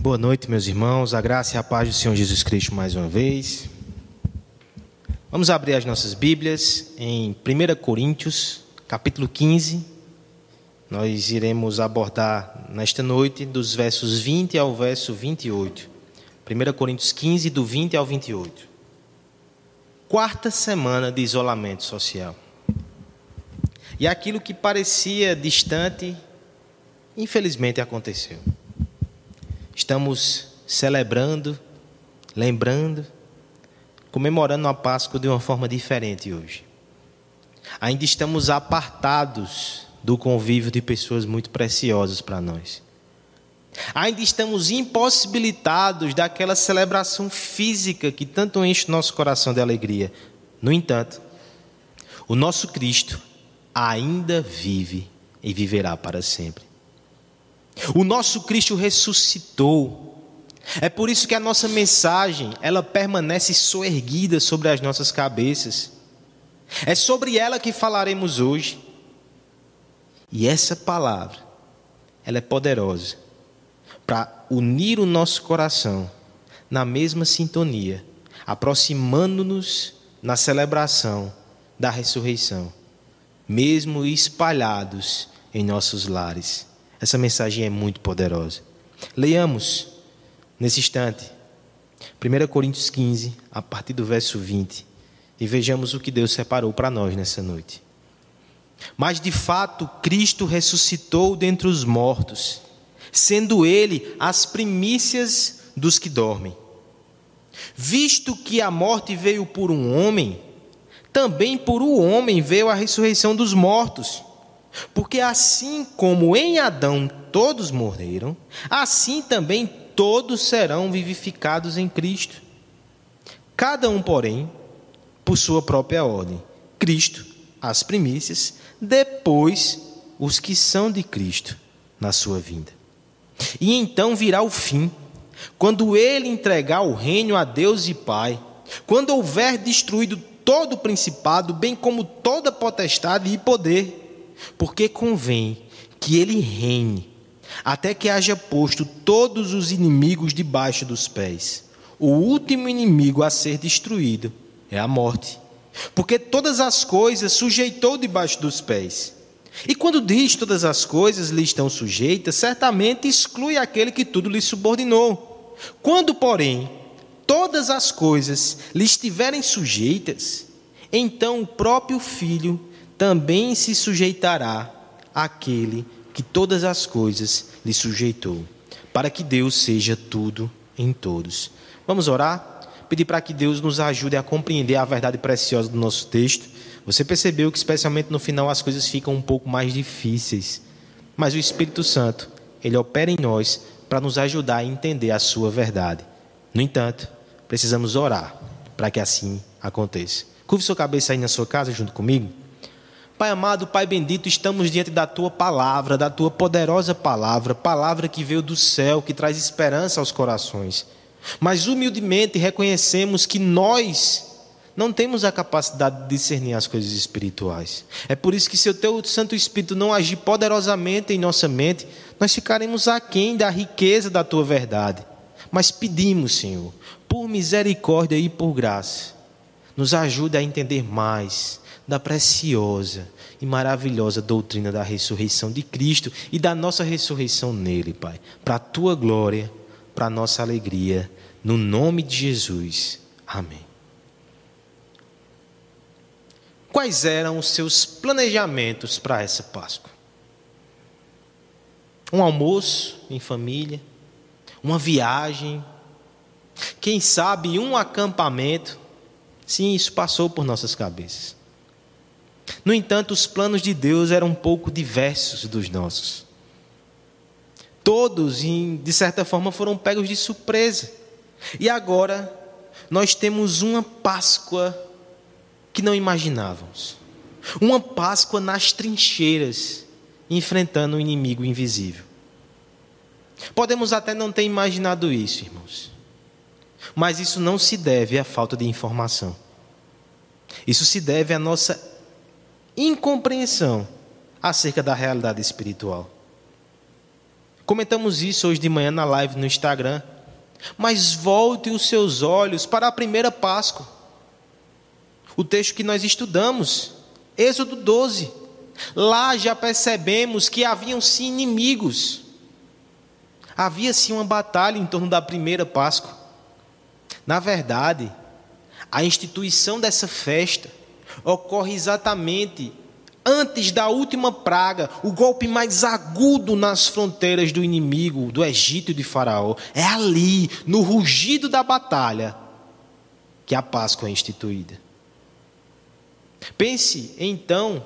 Boa noite, meus irmãos. A graça e a paz do Senhor Jesus Cristo mais uma vez. Vamos abrir as nossas Bíblias em 1 Coríntios, capítulo 15. Nós iremos abordar nesta noite dos versos 20 ao verso 28. 1 Coríntios 15, do 20 ao 28. Quarta semana de isolamento social. E aquilo que parecia distante, infelizmente aconteceu. Estamos celebrando, lembrando, comemorando a Páscoa de uma forma diferente hoje. Ainda estamos apartados do convívio de pessoas muito preciosas para nós. Ainda estamos impossibilitados daquela celebração física que tanto enche nosso coração de alegria. No entanto, o nosso Cristo ainda vive e viverá para sempre. O nosso Cristo ressuscitou. É por isso que a nossa mensagem, ela permanece soerguida sobre as nossas cabeças. É sobre ela que falaremos hoje. E essa palavra, ela é poderosa para unir o nosso coração na mesma sintonia, aproximando-nos na celebração da ressurreição mesmo espalhados em nossos lares. Essa mensagem é muito poderosa. Leiamos nesse instante 1 Coríntios 15, a partir do verso 20, e vejamos o que Deus separou para nós nessa noite. Mas de fato, Cristo ressuscitou dentre os mortos, sendo Ele as primícias dos que dormem. Visto que a morte veio por um homem, também por o homem veio a ressurreição dos mortos. Porque assim como em Adão todos morreram, assim também todos serão vivificados em Cristo. Cada um, porém, por sua própria ordem. Cristo, as primícias, depois os que são de Cristo na sua vinda. E então virá o fim, quando ele entregar o reino a Deus e Pai, quando houver destruído todo o principado, bem como toda potestade e poder, porque convém que ele reine, até que haja posto todos os inimigos debaixo dos pés. O último inimigo a ser destruído é a morte, porque todas as coisas sujeitou debaixo dos pés. E quando diz todas as coisas lhe estão sujeitas, certamente exclui aquele que tudo lhe subordinou. Quando, porém, todas as coisas lhe estiverem sujeitas, então o próprio Filho também se sujeitará àquele que todas as coisas lhe sujeitou, para que Deus seja tudo em todos. Vamos orar? Pedir para que Deus nos ajude a compreender a verdade preciosa do nosso texto. Você percebeu que, especialmente no final, as coisas ficam um pouco mais difíceis, mas o Espírito Santo, ele opera em nós para nos ajudar a entender a sua verdade. No entanto, Precisamos orar para que assim aconteça. Curve sua cabeça aí na sua casa junto comigo. Pai amado, Pai bendito, estamos diante da tua palavra, da tua poderosa palavra, palavra que veio do céu, que traz esperança aos corações. Mas humildemente reconhecemos que nós não temos a capacidade de discernir as coisas espirituais. É por isso que, se o teu Santo Espírito não agir poderosamente em nossa mente, nós ficaremos aquém da riqueza da tua verdade. Mas pedimos, Senhor, por misericórdia e por graça, nos ajude a entender mais da preciosa e maravilhosa doutrina da ressurreição de Cristo e da nossa ressurreição nele, Pai, para a tua glória, para a nossa alegria, no nome de Jesus. Amém. Quais eram os seus planejamentos para essa Páscoa? Um almoço em família, uma viagem quem sabe um acampamento. Sim, isso passou por nossas cabeças. No entanto, os planos de Deus eram um pouco diversos dos nossos. Todos, de certa forma, foram pegos de surpresa. E agora, nós temos uma Páscoa que não imaginávamos. Uma Páscoa nas trincheiras, enfrentando um inimigo invisível. Podemos até não ter imaginado isso, irmãos. Mas isso não se deve à falta de informação. Isso se deve à nossa incompreensão acerca da realidade espiritual. Comentamos isso hoje de manhã na live no Instagram. Mas volte os seus olhos para a primeira Páscoa. O texto que nós estudamos, Êxodo 12. Lá já percebemos que haviam-se inimigos. Havia-se uma batalha em torno da primeira Páscoa. Na verdade, a instituição dessa festa ocorre exatamente antes da última praga, o golpe mais agudo nas fronteiras do inimigo, do Egito e de Faraó. É ali, no rugido da batalha, que a Páscoa é instituída. Pense, então,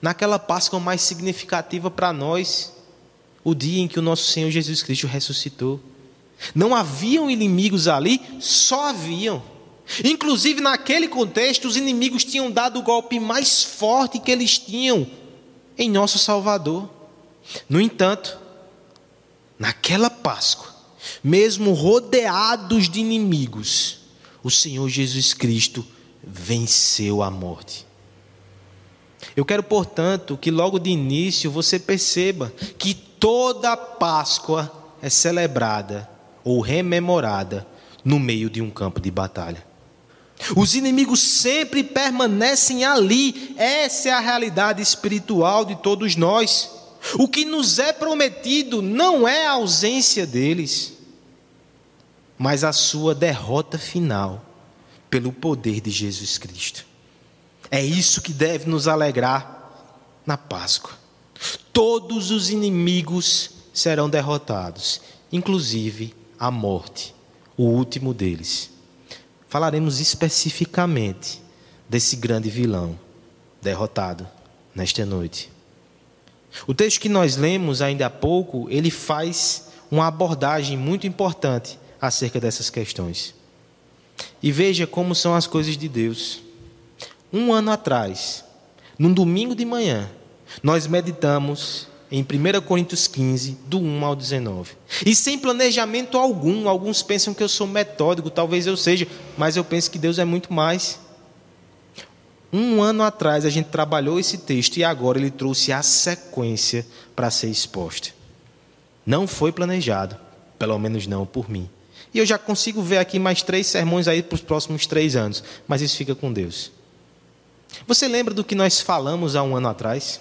naquela Páscoa mais significativa para nós, o dia em que o nosso Senhor Jesus Cristo ressuscitou. Não haviam inimigos ali, só haviam. Inclusive, naquele contexto, os inimigos tinham dado o golpe mais forte que eles tinham em nosso Salvador. No entanto, naquela Páscoa, mesmo rodeados de inimigos, o Senhor Jesus Cristo venceu a morte. Eu quero, portanto, que logo de início você perceba que toda Páscoa é celebrada ou rememorada no meio de um campo de batalha. Os inimigos sempre permanecem ali, essa é a realidade espiritual de todos nós. O que nos é prometido não é a ausência deles, mas a sua derrota final pelo poder de Jesus Cristo. É isso que deve nos alegrar na Páscoa. Todos os inimigos serão derrotados, inclusive a morte, o último deles. Falaremos especificamente desse grande vilão derrotado nesta noite. O texto que nós lemos ainda há pouco, ele faz uma abordagem muito importante acerca dessas questões. E veja como são as coisas de Deus. Um ano atrás, num domingo de manhã, nós meditamos em 1 Coríntios 15, do 1 ao 19. E sem planejamento algum, alguns pensam que eu sou metódico, talvez eu seja, mas eu penso que Deus é muito mais. Um ano atrás a gente trabalhou esse texto e agora ele trouxe a sequência para ser exposta. Não foi planejado, pelo menos não por mim. E eu já consigo ver aqui mais três sermões aí para os próximos três anos, mas isso fica com Deus. Você lembra do que nós falamos há um ano atrás?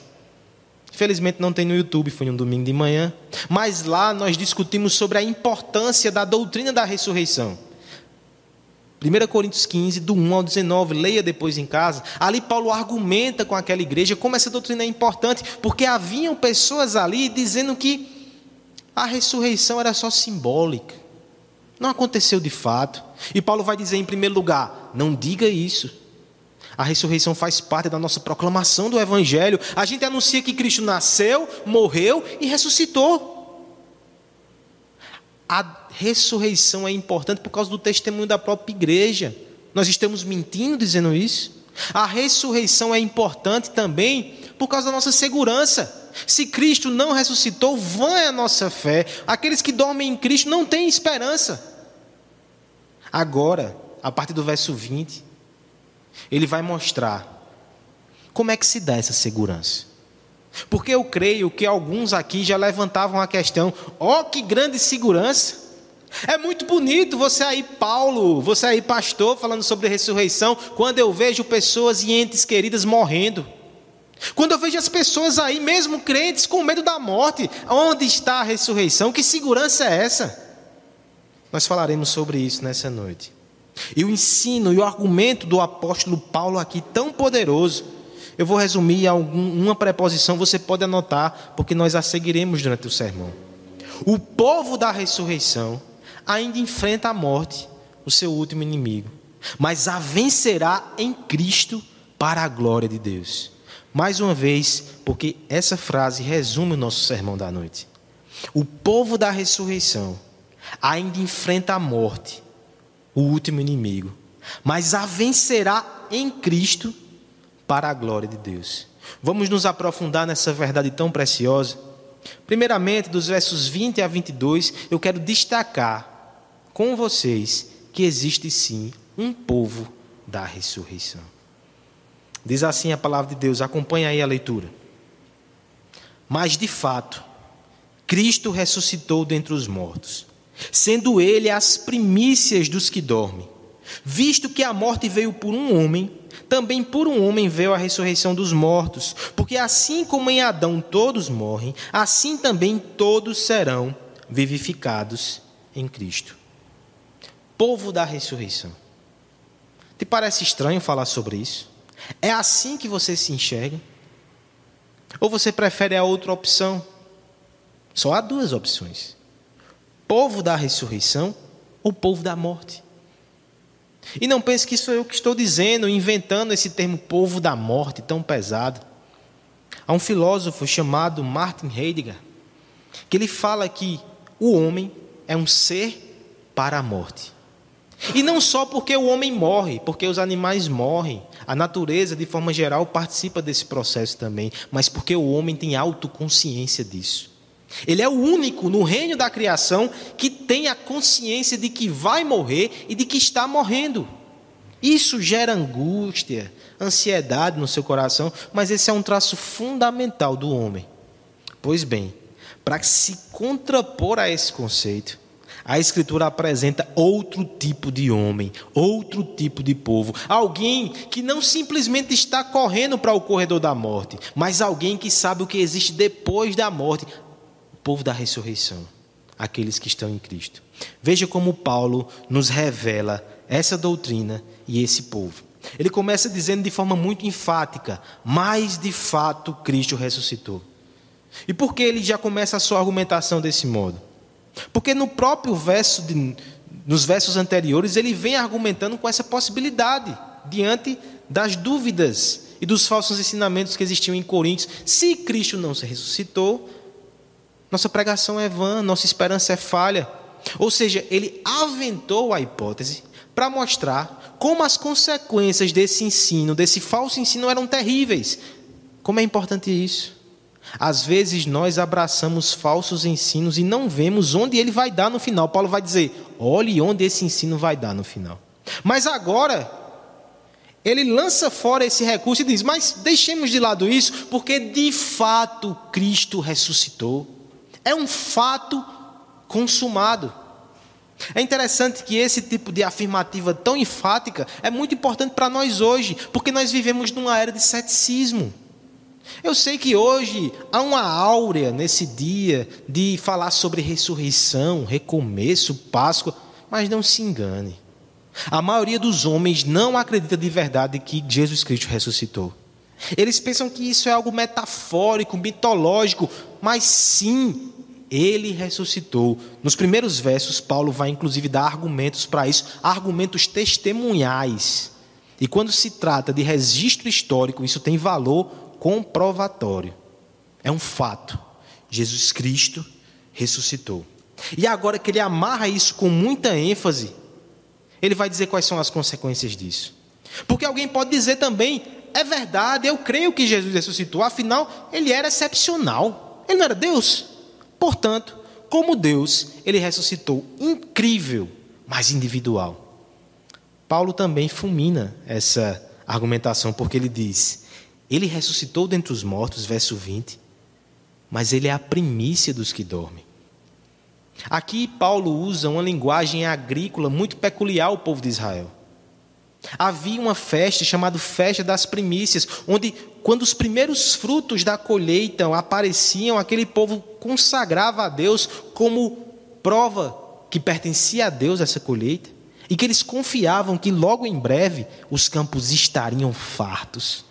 Infelizmente não tem no YouTube, foi um domingo de manhã. Mas lá nós discutimos sobre a importância da doutrina da ressurreição. 1 Coríntios 15, do 1 ao 19, leia depois em casa. Ali Paulo argumenta com aquela igreja como essa doutrina é importante, porque haviam pessoas ali dizendo que a ressurreição era só simbólica. Não aconteceu de fato. E Paulo vai dizer em primeiro lugar: não diga isso. A ressurreição faz parte da nossa proclamação do Evangelho. A gente anuncia que Cristo nasceu, morreu e ressuscitou. A ressurreição é importante por causa do testemunho da própria igreja. Nós estamos mentindo dizendo isso? A ressurreição é importante também por causa da nossa segurança. Se Cristo não ressuscitou, vã é a nossa fé. Aqueles que dormem em Cristo não têm esperança. Agora, a partir do verso 20, ele vai mostrar como é que se dá essa segurança. Porque eu creio que alguns aqui já levantavam a questão: ó, oh, que grande segurança! É muito bonito você aí, Paulo, você aí, pastor, falando sobre ressurreição, quando eu vejo pessoas e entes queridas morrendo. Quando eu vejo as pessoas aí, mesmo crentes, com medo da morte, onde está a ressurreição? Que segurança é essa? Nós falaremos sobre isso nessa noite. E o ensino e o argumento do apóstolo Paulo aqui, tão poderoso, eu vou resumir algum, uma preposição, você pode anotar, porque nós a seguiremos durante o sermão. O povo da ressurreição ainda enfrenta a morte, o seu último inimigo, mas a vencerá em Cristo para a glória de Deus. Mais uma vez, porque essa frase resume o nosso sermão da noite. O povo da ressurreição ainda enfrenta a morte, o último inimigo, mas a vencerá em Cristo para a glória de Deus. Vamos nos aprofundar nessa verdade tão preciosa. Primeiramente, dos versos 20 a 22, eu quero destacar com vocês que existe sim um povo da ressurreição. Diz assim a palavra de Deus, acompanha aí a leitura. Mas de fato, Cristo ressuscitou dentre os mortos, sendo ele as primícias dos que dormem. Visto que a morte veio por um homem, também por um homem veio a ressurreição dos mortos, porque assim como em Adão todos morrem, assim também todos serão vivificados em Cristo. Povo da ressurreição. Te parece estranho falar sobre isso? É assim que você se enxerga? Ou você prefere a outra opção? Só há duas opções: povo da ressurreição ou povo da morte. E não pense que sou eu que estou dizendo, inventando esse termo povo da morte tão pesado. Há um filósofo chamado Martin Heidegger que ele fala que o homem é um ser para a morte. E não só porque o homem morre, porque os animais morrem, a natureza, de forma geral, participa desse processo também, mas porque o homem tem autoconsciência disso. Ele é o único no reino da criação que tem a consciência de que vai morrer e de que está morrendo. Isso gera angústia, ansiedade no seu coração, mas esse é um traço fundamental do homem. Pois bem, para se contrapor a esse conceito, a Escritura apresenta outro tipo de homem, outro tipo de povo. Alguém que não simplesmente está correndo para o corredor da morte, mas alguém que sabe o que existe depois da morte povo da ressurreição, aqueles que estão em Cristo. Veja como Paulo nos revela essa doutrina e esse povo. Ele começa dizendo de forma muito enfática: Mas de fato Cristo ressuscitou. E por que ele já começa a sua argumentação desse modo? Porque no próprio verso, de, nos versos anteriores, ele vem argumentando com essa possibilidade, diante das dúvidas e dos falsos ensinamentos que existiam em Coríntios. Se Cristo não se ressuscitou, nossa pregação é vã, nossa esperança é falha. Ou seja, ele aventou a hipótese para mostrar como as consequências desse ensino, desse falso ensino, eram terríveis. Como é importante isso? Às vezes nós abraçamos falsos ensinos e não vemos onde ele vai dar no final. Paulo vai dizer: olhe onde esse ensino vai dar no final. Mas agora, ele lança fora esse recurso e diz: mas deixemos de lado isso, porque de fato Cristo ressuscitou. É um fato consumado. É interessante que esse tipo de afirmativa tão enfática é muito importante para nós hoje, porque nós vivemos numa era de ceticismo. Eu sei que hoje há uma áurea nesse dia de falar sobre ressurreição, recomeço, Páscoa, mas não se engane. A maioria dos homens não acredita de verdade que Jesus Cristo ressuscitou. Eles pensam que isso é algo metafórico, mitológico, mas sim, ele ressuscitou. Nos primeiros versos, Paulo vai inclusive dar argumentos para isso, argumentos testemunhais. E quando se trata de registro histórico, isso tem valor comprovatório. É um fato. Jesus Cristo ressuscitou. E agora que ele amarra isso com muita ênfase, ele vai dizer quais são as consequências disso. Porque alguém pode dizer também, é verdade, eu creio que Jesus ressuscitou, afinal, ele era excepcional. Ele não era Deus. Portanto, como Deus, ele ressuscitou incrível, mas individual. Paulo também fulmina essa argumentação, porque ele diz: ele ressuscitou dentre os mortos, verso 20, mas ele é a primícia dos que dormem. Aqui Paulo usa uma linguagem agrícola muito peculiar ao povo de Israel. Havia uma festa chamada Festa das Primícias, onde, quando os primeiros frutos da colheita apareciam, aquele povo consagrava a Deus como prova que pertencia a Deus essa colheita, e que eles confiavam que logo em breve os campos estariam fartos.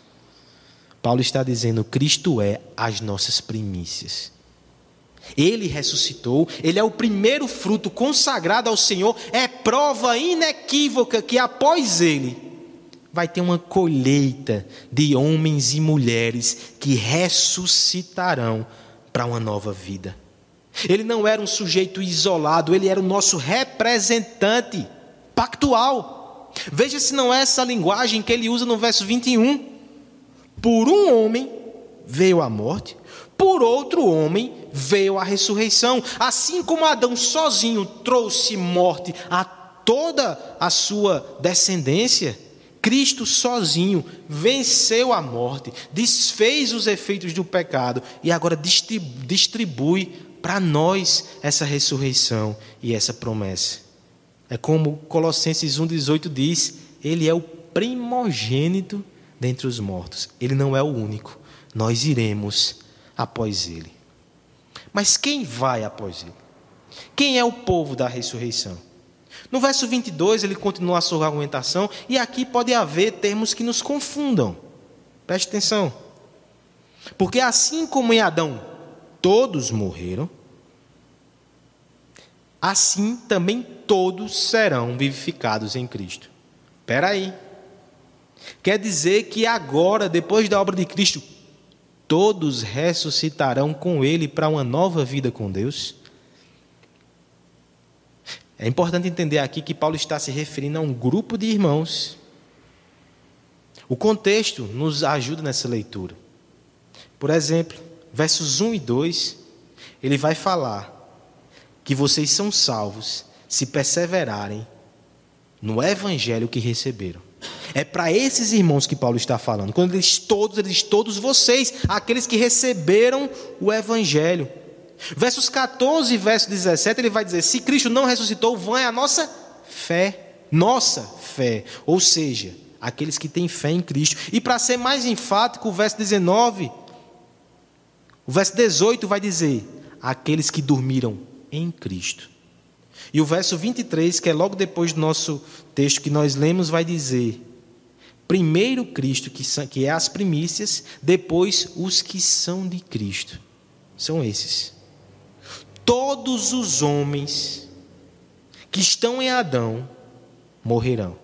Paulo está dizendo: Cristo é as nossas primícias. Ele ressuscitou, ele é o primeiro fruto consagrado ao Senhor, é prova inequívoca que após ele vai ter uma colheita de homens e mulheres que ressuscitarão para uma nova vida. Ele não era um sujeito isolado, ele era o nosso representante pactual. Veja se não é essa linguagem que ele usa no verso 21. Por um homem veio a morte, por outro homem veio a ressurreição. Assim como Adão sozinho trouxe morte a toda a sua descendência, Cristo sozinho venceu a morte, desfez os efeitos do pecado e agora distribui para nós essa ressurreição e essa promessa. É como Colossenses 1,18 diz: Ele é o primogênito dentre os mortos. Ele não é o único. Nós iremos após ele. Mas quem vai após ele? Quem é o povo da ressurreição? No verso 22, ele continua a sua argumentação, e aqui pode haver termos que nos confundam. Preste atenção. Porque assim como em Adão todos morreram, assim também todos serão vivificados em Cristo. Espera aí. Quer dizer que agora, depois da obra de Cristo, todos ressuscitarão com Ele para uma nova vida com Deus? É importante entender aqui que Paulo está se referindo a um grupo de irmãos. O contexto nos ajuda nessa leitura. Por exemplo, versos 1 e 2, ele vai falar que vocês são salvos se perseverarem no evangelho que receberam. É para esses irmãos que Paulo está falando. Quando ele diz todos, ele diz todos vocês, aqueles que receberam o evangelho. Versos 14 e verso 17, ele vai dizer: Se Cristo não ressuscitou, vã é a nossa fé. Nossa fé. Ou seja, aqueles que têm fé em Cristo. E para ser mais enfático, o verso 19, o verso 18 vai dizer: Aqueles que dormiram em Cristo. E o verso 23, que é logo depois do nosso texto que nós lemos, vai dizer: Primeiro Cristo, que é as primícias, depois os que são de Cristo. São esses. Todos os homens que estão em Adão morrerão.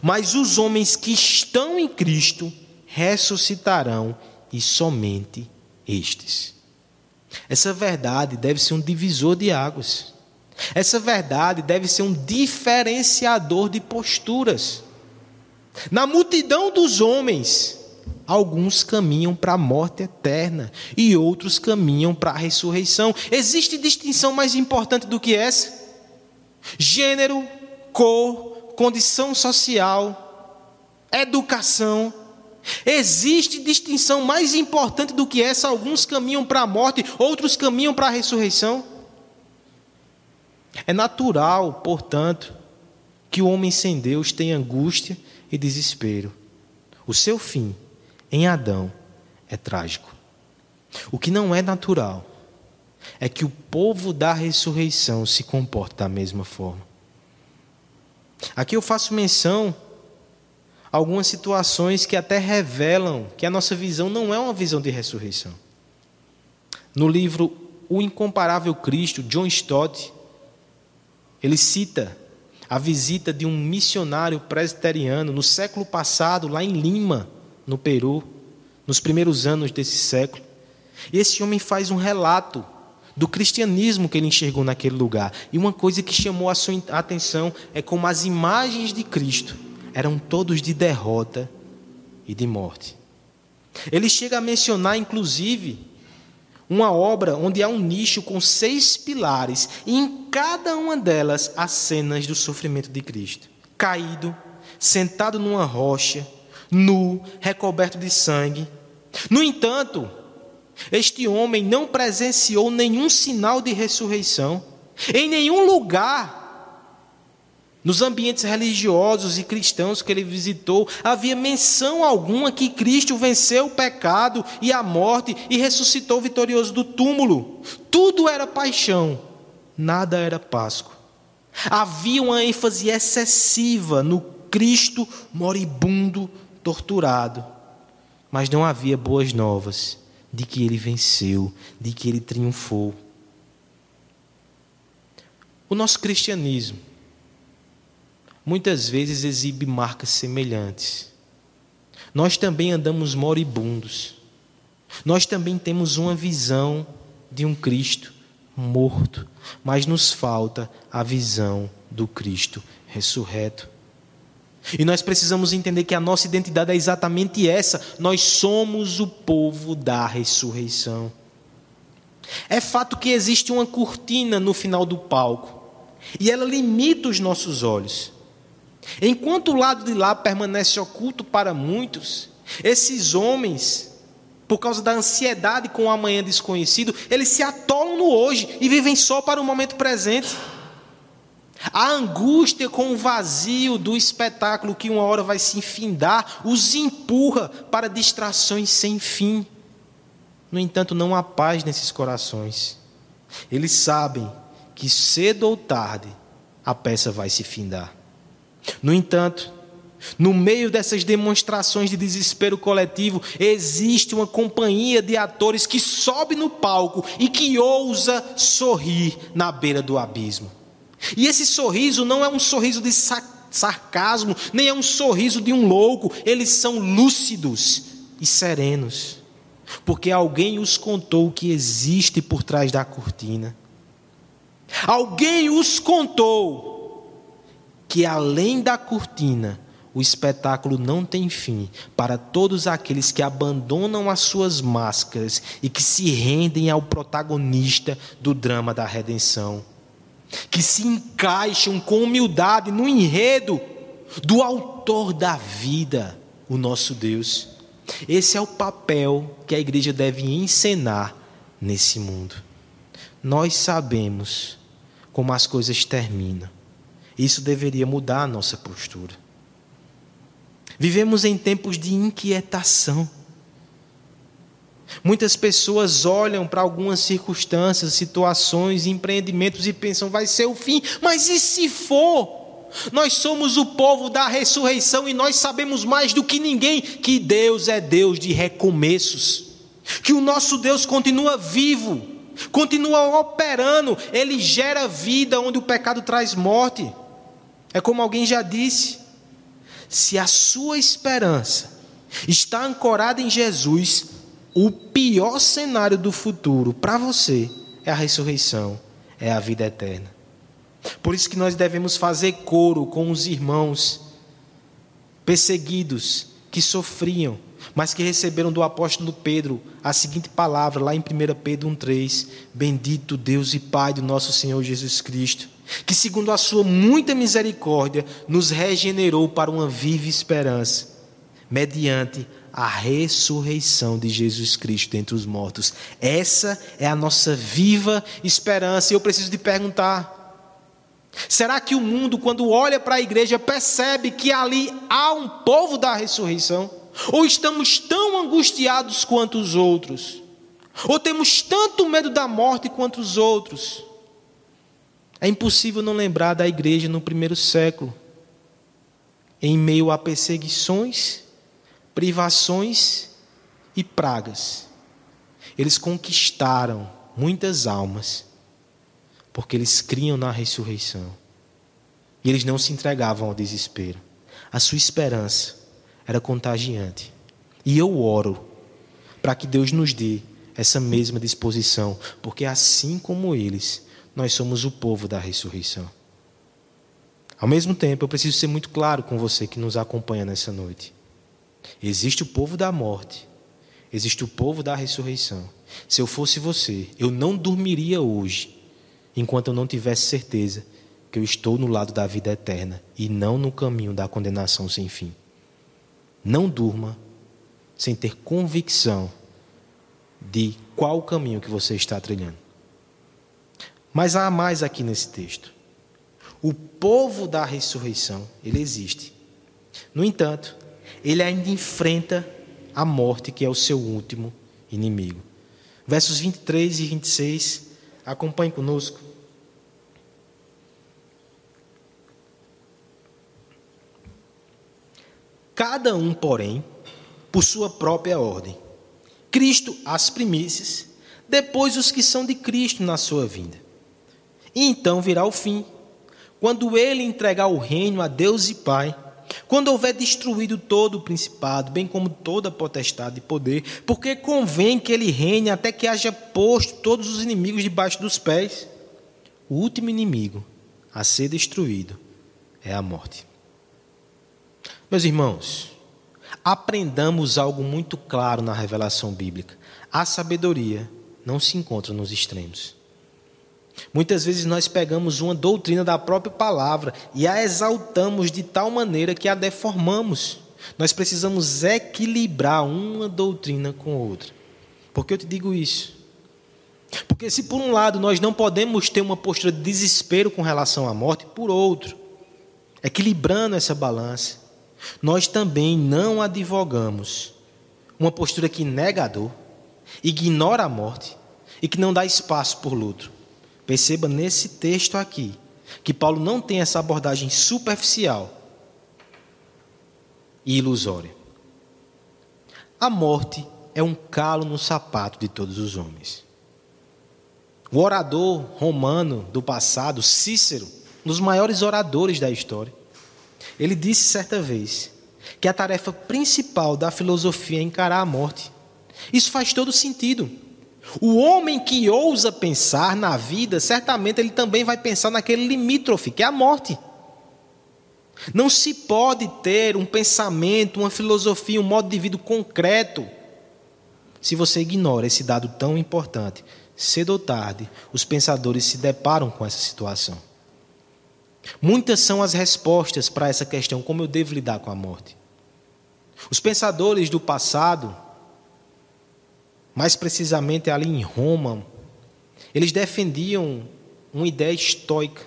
Mas os homens que estão em Cristo ressuscitarão e somente estes. Essa verdade deve ser um divisor de águas. Essa verdade deve ser um diferenciador de posturas. Na multidão dos homens, alguns caminham para a morte eterna e outros caminham para a ressurreição. Existe distinção mais importante do que essa? Gênero, cor, condição social, educação. Existe distinção mais importante do que essa? Alguns caminham para a morte, outros caminham para a ressurreição. É natural, portanto, que o homem sem Deus tenha angústia e desespero. O seu fim em Adão é trágico. O que não é natural é que o povo da ressurreição se comporte da mesma forma. Aqui eu faço menção a algumas situações que até revelam que a nossa visão não é uma visão de ressurreição. No livro O Incomparável Cristo, John Stott, ele cita a visita de um missionário presbiteriano no século passado, lá em Lima, no Peru, nos primeiros anos desse século. E esse homem faz um relato do cristianismo que ele enxergou naquele lugar. E uma coisa que chamou a sua atenção é como as imagens de Cristo eram todos de derrota e de morte. Ele chega a mencionar, inclusive, uma obra onde há um nicho com seis pilares, e em cada uma delas há cenas do sofrimento de Cristo. Caído, sentado numa rocha, nu, recoberto de sangue. No entanto, este homem não presenciou nenhum sinal de ressurreição. Em nenhum lugar nos ambientes religiosos e cristãos que ele visitou, havia menção alguma que Cristo venceu o pecado e a morte e ressuscitou vitorioso do túmulo. Tudo era paixão, nada era Páscoa. Havia uma ênfase excessiva no Cristo moribundo, torturado, mas não havia boas novas de que ele venceu, de que ele triunfou. O nosso cristianismo muitas vezes exibe marcas semelhantes. Nós também andamos moribundos. Nós também temos uma visão de um Cristo morto, mas nos falta a visão do Cristo ressurreto. E nós precisamos entender que a nossa identidade é exatamente essa: nós somos o povo da ressurreição. É fato que existe uma cortina no final do palco, e ela limita os nossos olhos. Enquanto o lado de lá permanece oculto para muitos, esses homens, por causa da ansiedade com o amanhã desconhecido, eles se atolam no hoje e vivem só para o momento presente. A angústia com o vazio do espetáculo que uma hora vai se infindar os empurra para distrações sem fim. No entanto, não há paz nesses corações. Eles sabem que cedo ou tarde a peça vai se findar. No entanto, no meio dessas demonstrações de desespero coletivo, existe uma companhia de atores que sobe no palco e que ousa sorrir na beira do abismo. E esse sorriso não é um sorriso de sarcasmo, nem é um sorriso de um louco, eles são lúcidos e serenos, porque alguém os contou o que existe por trás da cortina. Alguém os contou que além da cortina, o espetáculo não tem fim para todos aqueles que abandonam as suas máscaras e que se rendem ao protagonista do drama da redenção que se encaixam com humildade no enredo do autor da vida, o nosso Deus. Esse é o papel que a igreja deve encenar nesse mundo. Nós sabemos como as coisas terminam. Isso deveria mudar a nossa postura. Vivemos em tempos de inquietação. Muitas pessoas olham para algumas circunstâncias, situações, empreendimentos e pensam, vai ser o fim, mas e se for? Nós somos o povo da ressurreição e nós sabemos mais do que ninguém que Deus é Deus de recomeços, que o nosso Deus continua vivo, continua operando, ele gera vida onde o pecado traz morte. É como alguém já disse: se a sua esperança está ancorada em Jesus, o pior cenário do futuro para você é a ressurreição, é a vida eterna. Por isso que nós devemos fazer coro com os irmãos perseguidos que sofriam, mas que receberam do apóstolo Pedro a seguinte palavra, lá em 1 Pedro 1,3: Bendito Deus e Pai do nosso Senhor Jesus Cristo, que, segundo a Sua muita misericórdia, nos regenerou para uma viva esperança, mediante a ressurreição de Jesus Cristo dentre os mortos. Essa é a nossa viva esperança. E eu preciso de perguntar: será que o mundo, quando olha para a igreja, percebe que ali há um povo da ressurreição? Ou estamos tão angustiados quanto os outros? Ou temos tanto medo da morte quanto os outros? É impossível não lembrar da igreja no primeiro século, em meio a perseguições privações e pragas. Eles conquistaram muitas almas, porque eles criam na ressurreição. E eles não se entregavam ao desespero. A sua esperança era contagiante. E eu oro para que Deus nos dê essa mesma disposição, porque assim como eles, nós somos o povo da ressurreição. Ao mesmo tempo, eu preciso ser muito claro com você que nos acompanha nessa noite. Existe o povo da morte, existe o povo da ressurreição. Se eu fosse você, eu não dormiria hoje enquanto eu não tivesse certeza que eu estou no lado da vida eterna e não no caminho da condenação sem fim. Não durma sem ter convicção de qual caminho que você está trilhando. Mas há mais aqui nesse texto. O povo da ressurreição, ele existe. No entanto, ele ainda enfrenta a morte, que é o seu último inimigo. Versos 23 e 26, acompanhe conosco. Cada um, porém, por sua própria ordem. Cristo as primícias, depois os que são de Cristo na sua vinda. E então virá o fim, quando ele entregar o reino a Deus e Pai quando houver destruído todo o principado, bem como toda potestade e poder, porque convém que ele reine até que haja posto todos os inimigos debaixo dos pés. O último inimigo a ser destruído é a morte. Meus irmãos, aprendamos algo muito claro na revelação bíblica: a sabedoria não se encontra nos extremos. Muitas vezes nós pegamos uma doutrina da própria palavra e a exaltamos de tal maneira que a deformamos. Nós precisamos equilibrar uma doutrina com outra. Por que eu te digo isso? Porque se por um lado nós não podemos ter uma postura de desespero com relação à morte, por outro, equilibrando essa balança, nós também não advogamos uma postura que nega a dor, ignora a morte e que não dá espaço por luto. Perceba nesse texto aqui que Paulo não tem essa abordagem superficial e ilusória. A morte é um calo no sapato de todos os homens. O orador romano do passado, Cícero, um dos maiores oradores da história, ele disse certa vez que a tarefa principal da filosofia é encarar a morte. Isso faz todo sentido. O homem que ousa pensar na vida, certamente ele também vai pensar naquele limítrofe, que é a morte. Não se pode ter um pensamento, uma filosofia, um modo de vida concreto, se você ignora esse dado tão importante. Cedo ou tarde, os pensadores se deparam com essa situação. Muitas são as respostas para essa questão: como eu devo lidar com a morte? Os pensadores do passado, mais precisamente ali em Roma, eles defendiam uma ideia estoica.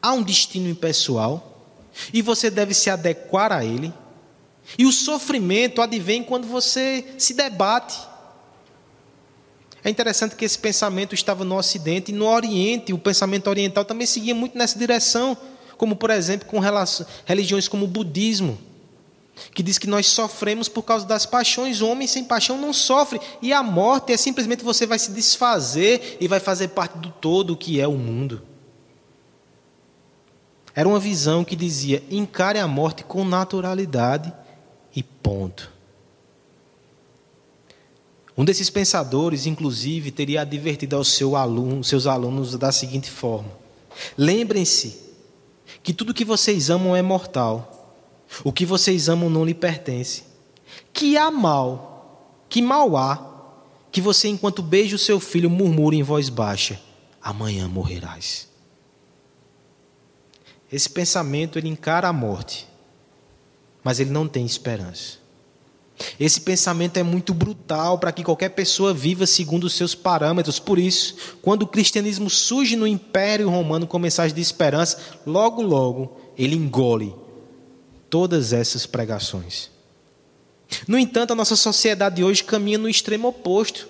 Há um destino impessoal e você deve se adequar a ele. E o sofrimento advém quando você se debate. É interessante que esse pensamento estava no Ocidente e no Oriente, o pensamento oriental também seguia muito nessa direção, como por exemplo com relação, religiões como o budismo, que diz que nós sofremos por causa das paixões. O homem sem paixão não sofre, e a morte é simplesmente você vai se desfazer e vai fazer parte do todo que é o mundo. Era uma visão que dizia: encare a morte com naturalidade e ponto. Um desses pensadores, inclusive, teria advertido aos seu aluno, seus alunos da seguinte forma: Lembrem-se que tudo que vocês amam é mortal, o que vocês amam não lhe pertence. Que há mal, que mal há, que você, enquanto beija o seu filho, murmure em voz baixa: Amanhã morrerás. Esse pensamento ele encara a morte, mas ele não tem esperança. Esse pensamento é muito brutal para que qualquer pessoa viva segundo os seus parâmetros. Por isso, quando o cristianismo surge no Império Romano com mensagem de esperança, logo, logo, ele engole todas essas pregações. No entanto, a nossa sociedade hoje caminha no extremo oposto.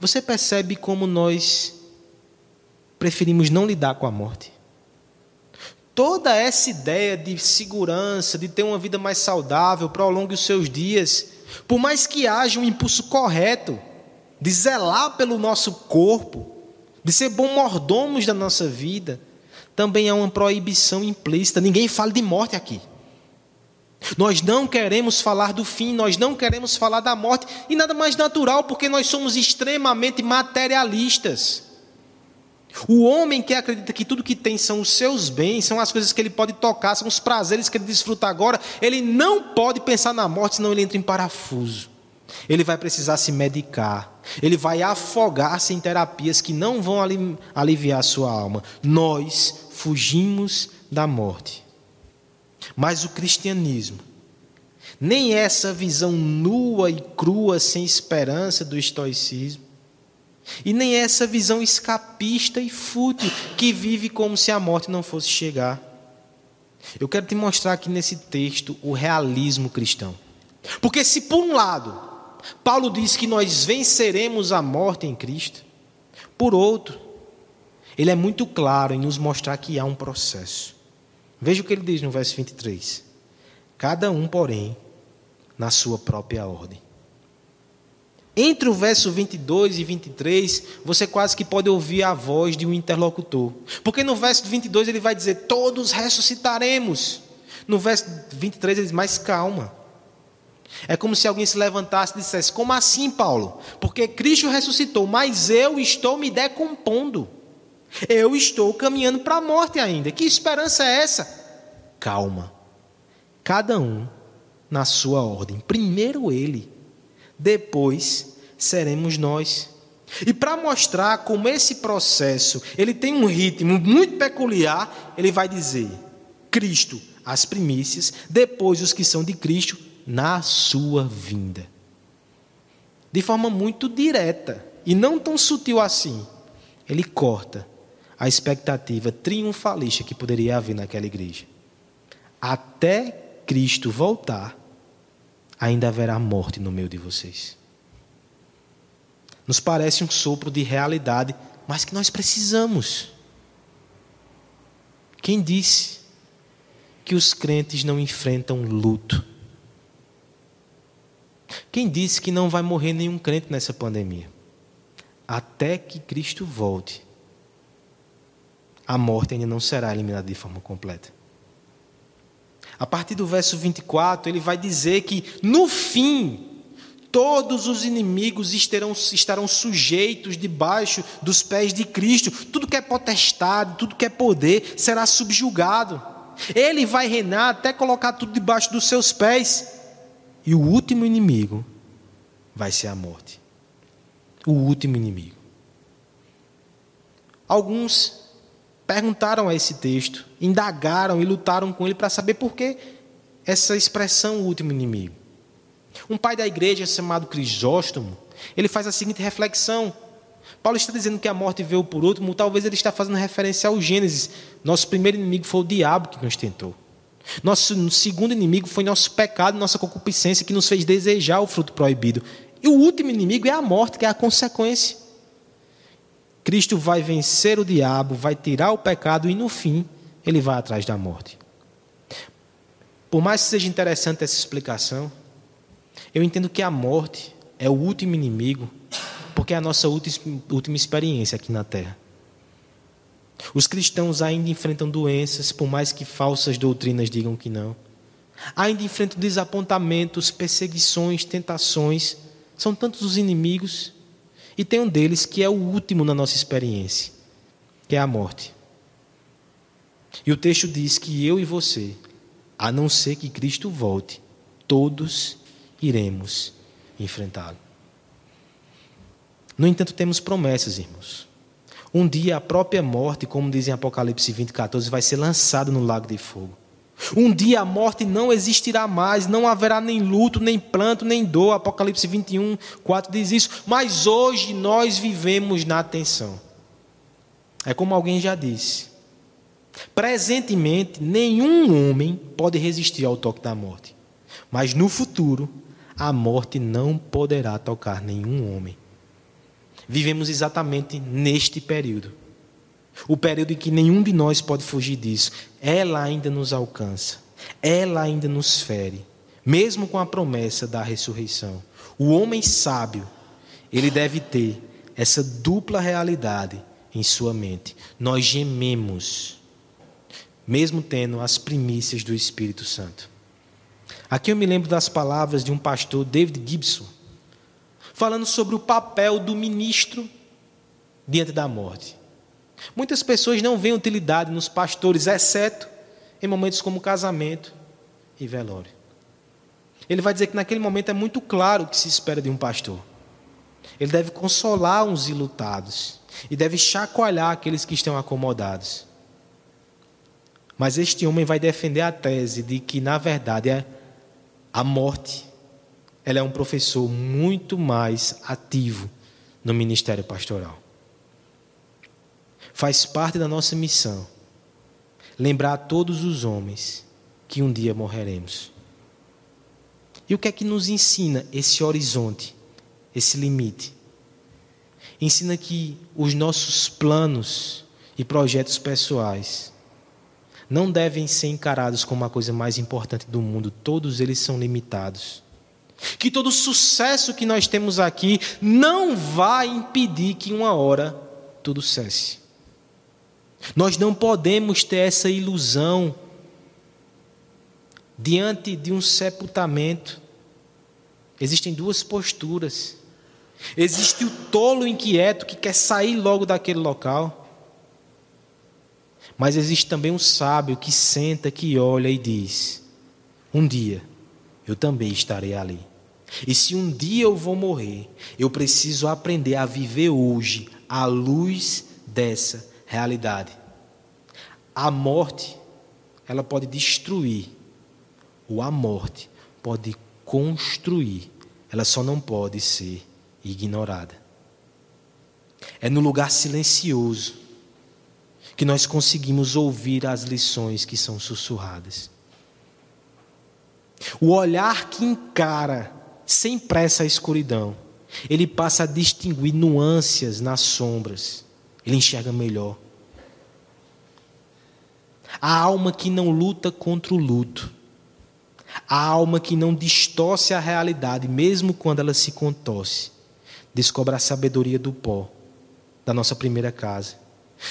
Você percebe como nós preferimos não lidar com a morte? Toda essa ideia de segurança, de ter uma vida mais saudável, prolongue os seus dias, por mais que haja um impulso correto de zelar pelo nosso corpo, de ser bom mordomos da nossa vida, também há uma proibição implícita. Ninguém fala de morte aqui. Nós não queremos falar do fim, nós não queremos falar da morte, e nada mais natural, porque nós somos extremamente materialistas. O homem que acredita que tudo que tem são os seus bens, são as coisas que ele pode tocar, são os prazeres que ele desfruta agora, ele não pode pensar na morte, senão ele entra em parafuso. Ele vai precisar se medicar, ele vai afogar-se em terapias que não vão aliviar a sua alma. Nós fugimos da morte. Mas o cristianismo, nem essa visão nua e crua, sem esperança do estoicismo, e nem essa visão escapista e fútil que vive como se a morte não fosse chegar. Eu quero te mostrar aqui nesse texto o realismo cristão. Porque se por um lado Paulo diz que nós venceremos a morte em Cristo, por outro, ele é muito claro em nos mostrar que há um processo. Veja o que ele diz no verso 23. Cada um, porém, na sua própria ordem. Entre o verso 22 e 23, você quase que pode ouvir a voz de um interlocutor. Porque no verso 22 ele vai dizer: Todos ressuscitaremos. No verso 23 ele diz: Mais calma. É como se alguém se levantasse e dissesse: Como assim, Paulo? Porque Cristo ressuscitou, mas eu estou me decompondo. Eu estou caminhando para a morte ainda. Que esperança é essa? Calma. Cada um na sua ordem. Primeiro ele depois seremos nós. E para mostrar como esse processo, ele tem um ritmo muito peculiar, ele vai dizer: Cristo, as primícias, depois os que são de Cristo na sua vinda. De forma muito direta. e não tão sutil assim, ele corta a expectativa triunfalista que poderia haver naquela igreja. Até Cristo voltar, ainda haverá morte no meio de vocês. Nos parece um sopro de realidade, mas que nós precisamos. Quem disse que os crentes não enfrentam luto? Quem disse que não vai morrer nenhum crente nessa pandemia? Até que Cristo volte, a morte ainda não será eliminada de forma completa. A partir do verso 24, ele vai dizer que no fim, todos os inimigos estarão, estarão sujeitos debaixo dos pés de Cristo. Tudo que é potestade, tudo que é poder será subjugado. Ele vai reinar até colocar tudo debaixo dos seus pés. E o último inimigo vai ser a morte. O último inimigo. Alguns perguntaram a esse texto, indagaram e lutaram com ele para saber por que essa expressão último inimigo. Um pai da igreja chamado Crisóstomo, ele faz a seguinte reflexão. Paulo está dizendo que a morte veio por último, talvez ele está fazendo referência ao Gênesis. Nosso primeiro inimigo foi o diabo que nos tentou. Nosso segundo inimigo foi nosso pecado, nossa concupiscência que nos fez desejar o fruto proibido. E o último inimigo é a morte, que é a consequência. Cristo vai vencer o diabo, vai tirar o pecado e no fim ele vai atrás da morte. Por mais que seja interessante essa explicação, eu entendo que a morte é o último inimigo, porque é a nossa última experiência aqui na Terra. Os cristãos ainda enfrentam doenças, por mais que falsas doutrinas digam que não. Ainda enfrentam desapontamentos, perseguições, tentações. São tantos os inimigos. E tem um deles que é o último na nossa experiência, que é a morte. E o texto diz que eu e você, a não ser que Cristo volte, todos iremos enfrentá-lo. No entanto, temos promessas, irmãos. Um dia a própria morte, como diz em Apocalipse 20, 14, vai ser lançada no lago de fogo. Um dia a morte não existirá mais, não haverá nem luto, nem planto, nem dor. Apocalipse 21, 4 diz isso. Mas hoje nós vivemos na tensão. É como alguém já disse. Presentemente, nenhum homem pode resistir ao toque da morte. Mas no futuro, a morte não poderá tocar nenhum homem. Vivemos exatamente neste período. O período em que nenhum de nós pode fugir disso. Ela ainda nos alcança. Ela ainda nos fere. Mesmo com a promessa da ressurreição. O homem sábio, ele deve ter essa dupla realidade em sua mente. Nós gememos, mesmo tendo as primícias do Espírito Santo. Aqui eu me lembro das palavras de um pastor, David Gibson, falando sobre o papel do ministro diante da morte. Muitas pessoas não veem utilidade nos pastores, exceto em momentos como casamento e velório. Ele vai dizer que naquele momento é muito claro o que se espera de um pastor. Ele deve consolar os ilutados e deve chacoalhar aqueles que estão acomodados. Mas este homem vai defender a tese de que, na verdade, é a morte ela é um professor muito mais ativo no ministério pastoral. Faz parte da nossa missão lembrar a todos os homens que um dia morreremos. E o que é que nos ensina esse horizonte, esse limite? Ensina que os nossos planos e projetos pessoais não devem ser encarados como a coisa mais importante do mundo, todos eles são limitados. Que todo sucesso que nós temos aqui não vai impedir que uma hora tudo cesse. Nós não podemos ter essa ilusão diante de um sepultamento. Existem duas posturas. Existe o tolo inquieto que quer sair logo daquele local. Mas existe também um sábio que senta, que olha e diz: Um dia eu também estarei ali. E se um dia eu vou morrer, eu preciso aprender a viver hoje à luz dessa realidade. A morte, ela pode destruir, ou a morte pode construir, ela só não pode ser ignorada. É no lugar silencioso que nós conseguimos ouvir as lições que são sussurradas. O olhar que encara sem pressa a escuridão, ele passa a distinguir nuances nas sombras, ele enxerga melhor. A alma que não luta contra o luto, a alma que não distorce a realidade, mesmo quando ela se contorce, descobre a sabedoria do pó da nossa primeira casa.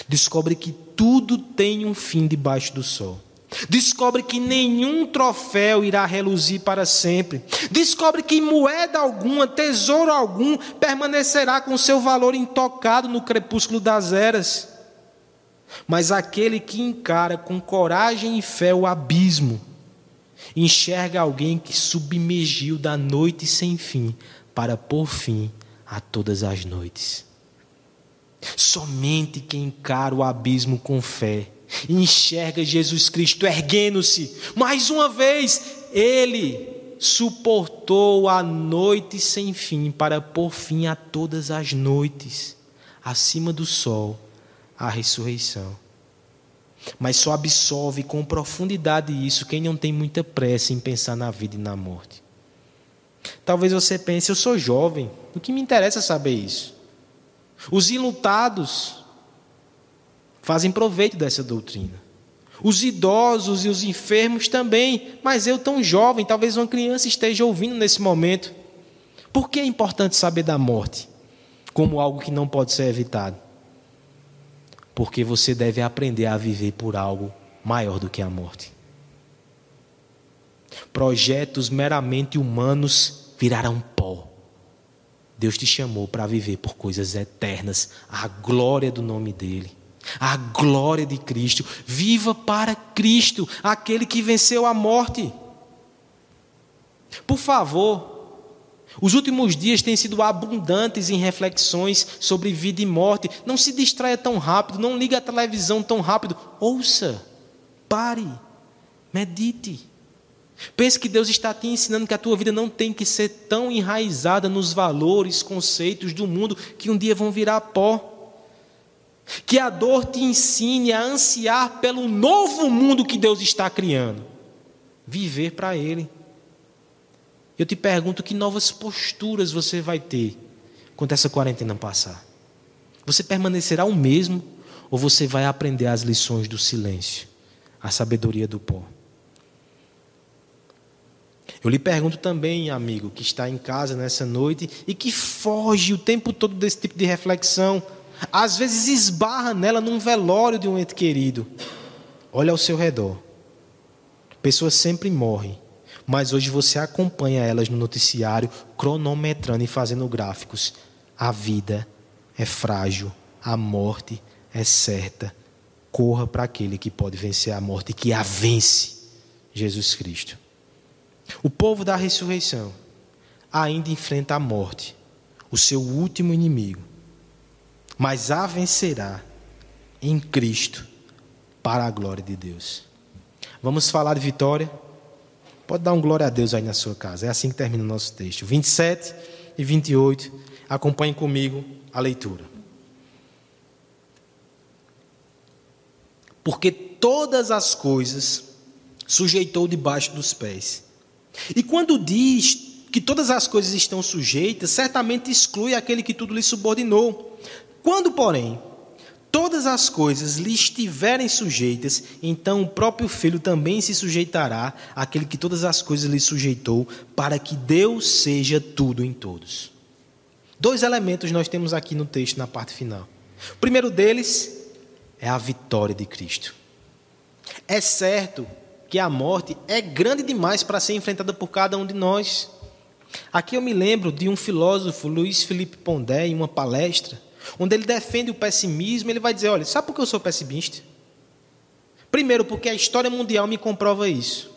Descobre que tudo tem um fim debaixo do sol. Descobre que nenhum troféu irá reluzir para sempre. Descobre que moeda alguma, tesouro algum, permanecerá com seu valor intocado no crepúsculo das eras. Mas aquele que encara com coragem e fé o abismo, enxerga alguém que submergiu da noite sem fim para pôr fim a todas as noites. Somente quem encara o abismo com fé enxerga Jesus Cristo erguendo-se. Mais uma vez, ele suportou a noite sem fim para pôr fim a todas as noites, acima do sol, a ressurreição. Mas só absolve com profundidade isso quem não tem muita pressa em pensar na vida e na morte. Talvez você pense, eu sou jovem, o que me interessa saber isso? Os ilutados fazem proveito dessa doutrina. Os idosos e os enfermos também, mas eu tão jovem, talvez uma criança esteja ouvindo nesse momento. Por que é importante saber da morte como algo que não pode ser evitado? Porque você deve aprender a viver por algo maior do que a morte. Projetos meramente humanos virarão pó. Deus te chamou para viver por coisas eternas, a glória do nome dEle, a glória de Cristo. Viva para Cristo, aquele que venceu a morte. Por favor, os últimos dias têm sido abundantes em reflexões sobre vida e morte. Não se distraia tão rápido, não ligue a televisão tão rápido. Ouça, pare, medite. Pense que Deus está te ensinando que a tua vida não tem que ser tão enraizada nos valores, conceitos do mundo que um dia vão virar pó. Que a dor te ensine a ansiar pelo novo mundo que Deus está criando. Viver para Ele. Eu te pergunto que novas posturas você vai ter quando essa quarentena passar. Você permanecerá o mesmo ou você vai aprender as lições do silêncio, a sabedoria do pó? Eu lhe pergunto também, amigo, que está em casa nessa noite e que foge o tempo todo desse tipo de reflexão, às vezes esbarra nela num velório de um ente querido. Olha ao seu redor. Pessoas sempre morrem, mas hoje você acompanha elas no noticiário, cronometrando e fazendo gráficos. A vida é frágil, a morte é certa. Corra para aquele que pode vencer a morte, que a vence, Jesus Cristo. O povo da ressurreição ainda enfrenta a morte, o seu último inimigo, mas a vencerá em Cristo para a glória de Deus. Vamos falar de vitória? Pode dar um glória a Deus aí na sua casa. É assim que termina o nosso texto. 27 e 28. Acompanhem comigo a leitura. Porque todas as coisas sujeitou debaixo dos pés e quando diz que todas as coisas estão sujeitas, certamente exclui aquele que tudo lhe subordinou. Quando, porém, todas as coisas lhe estiverem sujeitas, então o próprio filho também se sujeitará àquele que todas as coisas lhe sujeitou, para que Deus seja tudo em todos. Dois elementos nós temos aqui no texto, na parte final. O primeiro deles é a vitória de Cristo. É certo que a morte é grande demais para ser enfrentada por cada um de nós. Aqui eu me lembro de um filósofo, Luiz Felipe Pondé, em uma palestra, onde ele defende o pessimismo. Ele vai dizer: Olha, sabe por que eu sou pessimista? Primeiro, porque a história mundial me comprova isso.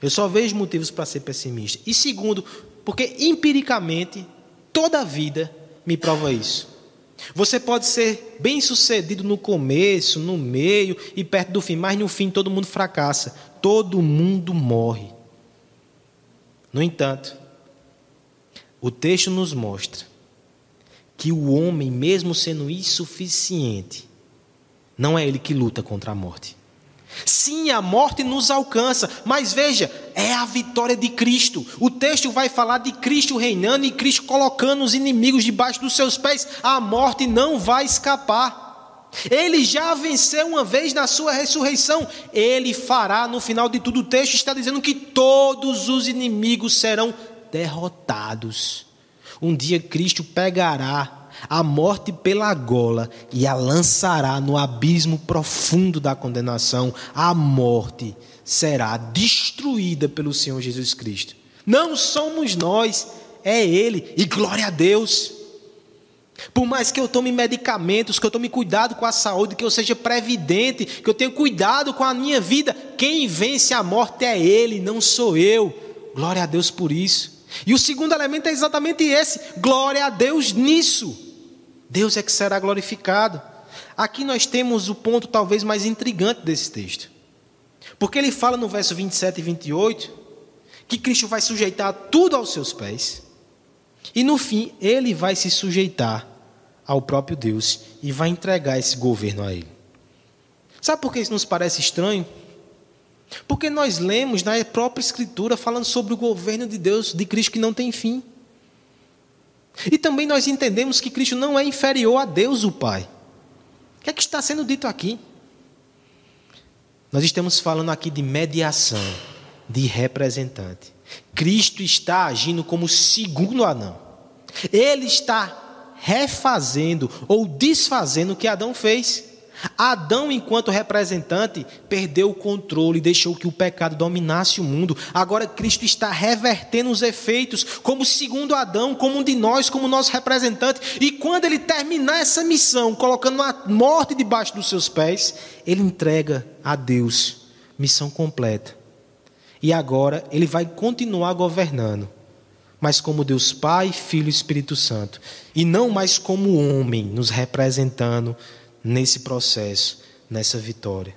Eu só vejo motivos para ser pessimista. E segundo, porque empiricamente toda a vida me prova isso. Você pode ser bem sucedido no começo, no meio e perto do fim, mas no fim todo mundo fracassa, todo mundo morre. No entanto, o texto nos mostra que o homem, mesmo sendo insuficiente, não é ele que luta contra a morte. Sim, a morte nos alcança, mas veja, é a vitória de Cristo. O texto vai falar de Cristo reinando e Cristo colocando os inimigos debaixo dos seus pés. A morte não vai escapar. Ele já venceu uma vez na sua ressurreição. Ele fará no final de tudo. O texto está dizendo que todos os inimigos serão derrotados. Um dia Cristo pegará a morte pela gola e a lançará no abismo profundo da condenação. A morte será destruída pelo Senhor Jesus Cristo. Não somos nós, é Ele, e glória a Deus. Por mais que eu tome medicamentos, que eu tome cuidado com a saúde, que eu seja previdente, que eu tenha cuidado com a minha vida, quem vence a morte é Ele, não sou eu. Glória a Deus por isso. E o segundo elemento é exatamente esse: glória a Deus nisso. Deus é que será glorificado. Aqui nós temos o ponto talvez mais intrigante desse texto. Porque ele fala no verso 27 e 28 que Cristo vai sujeitar tudo aos seus pés. E no fim, ele vai se sujeitar ao próprio Deus e vai entregar esse governo a ele. Sabe por que isso nos parece estranho? Porque nós lemos na própria Escritura falando sobre o governo de Deus, de Cristo que não tem fim. E também nós entendemos que Cristo não é inferior a Deus, o Pai. O que é que está sendo dito aqui? Nós estamos falando aqui de mediação, de representante. Cristo está agindo como segundo Adão. Ele está refazendo ou desfazendo o que Adão fez. Adão, enquanto representante, perdeu o controle e deixou que o pecado dominasse o mundo. Agora Cristo está revertendo os efeitos, como segundo Adão, como um de nós, como nosso representante. E quando ele terminar essa missão, colocando a morte debaixo dos seus pés, ele entrega a Deus missão completa. E agora ele vai continuar governando, mas como Deus Pai, Filho e Espírito Santo, e não mais como homem, nos representando nesse processo, nessa vitória.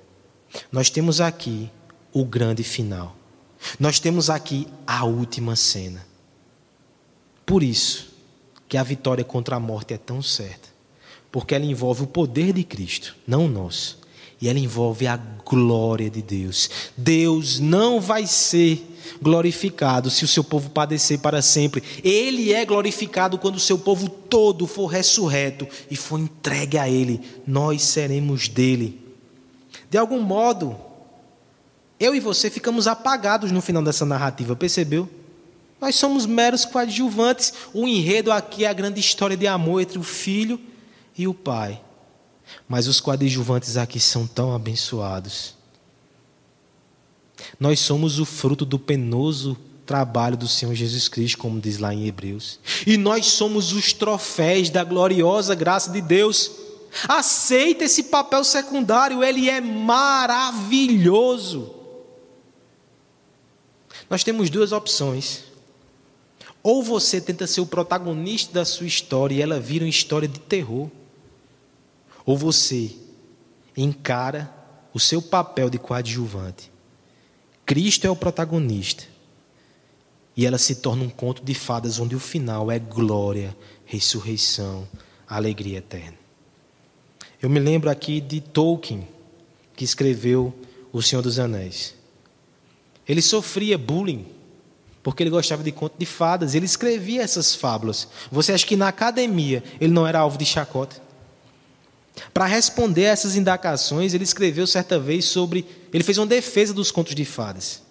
Nós temos aqui o grande final. Nós temos aqui a última cena. Por isso que a vitória contra a morte é tão certa, porque ela envolve o poder de Cristo, não o nosso, e ela envolve a glória de Deus. Deus não vai ser glorificado se o seu povo padecer para sempre. Ele é glorificado quando o seu povo todo for ressurreto e for entregue a Ele. Nós seremos dele. De algum modo, eu e você ficamos apagados no final dessa narrativa, percebeu? Nós somos meros coadjuvantes. O enredo aqui é a grande história de amor entre o filho e o pai. Mas os coadjuvantes aqui são tão abençoados. Nós somos o fruto do penoso trabalho do Senhor Jesus Cristo, como diz lá em Hebreus. E nós somos os troféus da gloriosa graça de Deus. Aceita esse papel secundário, ele é maravilhoso. Nós temos duas opções. Ou você tenta ser o protagonista da sua história e ela vira uma história de terror. Ou você encara o seu papel de coadjuvante Cristo é o protagonista. E ela se torna um conto de fadas onde o final é glória, ressurreição, alegria eterna. Eu me lembro aqui de Tolkien, que escreveu O Senhor dos Anéis. Ele sofria bullying porque ele gostava de conto de fadas, ele escrevia essas fábulas. Você acha que na academia ele não era alvo de chacota? Para responder a essas indagações, ele escreveu certa vez sobre. Ele fez uma defesa dos contos de fadas.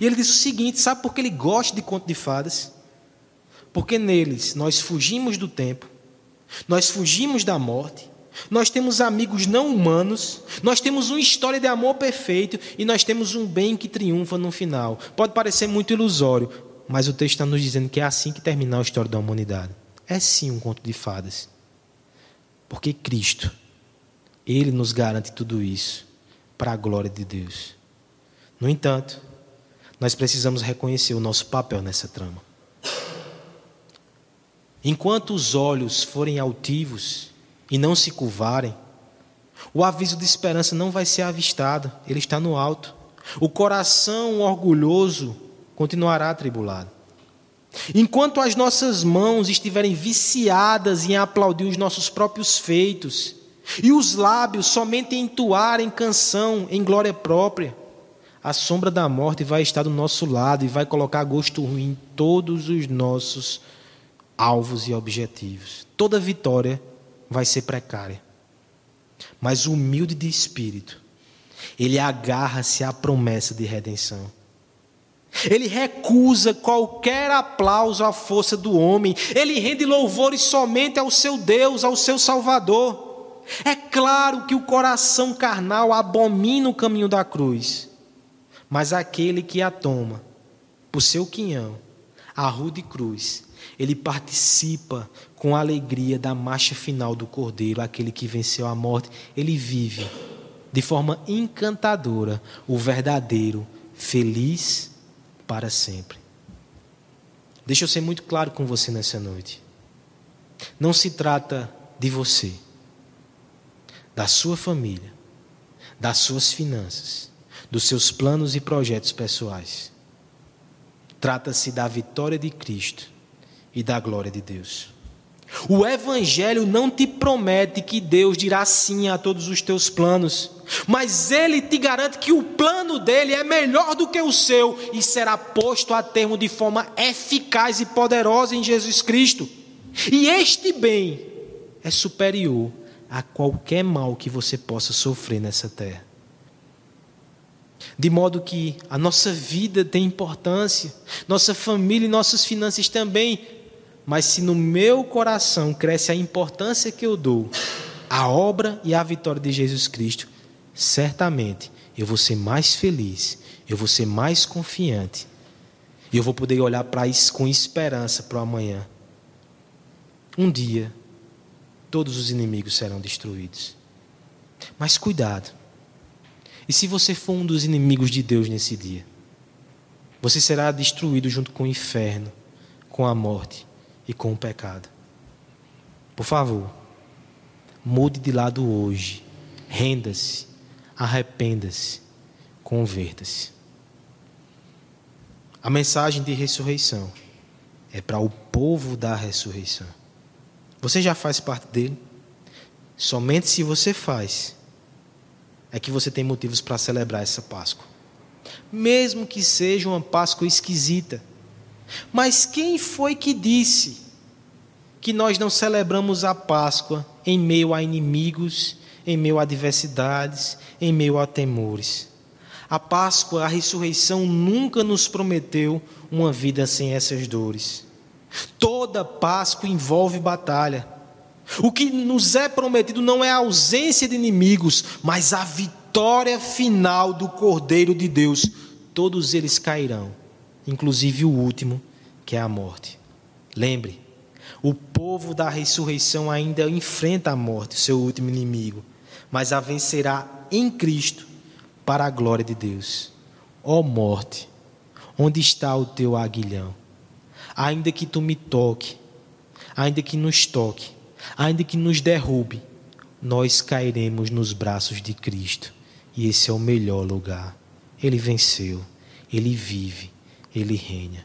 E ele disse o seguinte: sabe por que ele gosta de contos de fadas? Porque neles nós fugimos do tempo, nós fugimos da morte, nós temos amigos não humanos, nós temos uma história de amor perfeito e nós temos um bem que triunfa no final. Pode parecer muito ilusório, mas o texto está nos dizendo que é assim que terminar a história da humanidade. É sim um conto de fadas. Porque Cristo ele nos garante tudo isso para a glória de Deus. No entanto, nós precisamos reconhecer o nosso papel nessa trama. Enquanto os olhos forem altivos e não se curvarem, o aviso de esperança não vai ser avistado, ele está no alto. O coração orgulhoso continuará atribulado. Enquanto as nossas mãos estiverem viciadas em aplaudir os nossos próprios feitos, e os lábios somente entoarem canção em glória própria, a sombra da morte vai estar do nosso lado e vai colocar gosto ruim em todos os nossos alvos e objetivos. Toda vitória vai ser precária. Mas o humilde de espírito, ele agarra-se à promessa de redenção. Ele recusa qualquer aplauso à força do homem. Ele rende louvores somente ao seu Deus, ao seu Salvador. É claro que o coração carnal abomina o caminho da cruz, mas aquele que a toma por seu quinhão, a rude cruz, ele participa com alegria da marcha final do Cordeiro, aquele que venceu a morte. Ele vive de forma encantadora o verdadeiro, feliz para sempre. Deixa eu ser muito claro com você nessa noite. Não se trata de você, da sua família, das suas finanças, dos seus planos e projetos pessoais. Trata-se da vitória de Cristo e da glória de Deus. O Evangelho não te promete que Deus dirá sim a todos os teus planos, mas ele te garante que o plano dele é melhor do que o seu e será posto a termo de forma eficaz e poderosa em Jesus Cristo. E este bem é superior a qualquer mal que você possa sofrer nessa terra. De modo que a nossa vida tem importância, nossa família e nossas finanças também mas se no meu coração cresce a importância que eu dou à obra e à vitória de Jesus Cristo, certamente eu vou ser mais feliz, eu vou ser mais confiante, e eu vou poder olhar para isso com esperança para o amanhã. Um dia, todos os inimigos serão destruídos. Mas cuidado. E se você for um dos inimigos de Deus nesse dia? Você será destruído junto com o inferno, com a morte e com o pecado. Por favor, mude de lado hoje. Renda-se, arrependa-se, converta-se. A mensagem de ressurreição é para o povo da ressurreição. Você já faz parte dele? Somente se você faz, é que você tem motivos para celebrar essa Páscoa. Mesmo que seja uma Páscoa esquisita mas quem foi que disse que nós não celebramos a Páscoa em meio a inimigos, em meio a adversidades, em meio a temores? A Páscoa, a ressurreição nunca nos prometeu uma vida sem essas dores. Toda Páscoa envolve batalha. O que nos é prometido não é a ausência de inimigos, mas a vitória final do Cordeiro de Deus. Todos eles cairão inclusive o último, que é a morte. Lembre, o povo da ressurreição ainda enfrenta a morte, seu último inimigo, mas a vencerá em Cristo para a glória de Deus. Ó oh morte, onde está o teu aguilhão? Ainda que tu me toque, ainda que nos toque, ainda que nos derrube, nós cairemos nos braços de Cristo. E esse é o melhor lugar. Ele venceu, ele vive ele reina.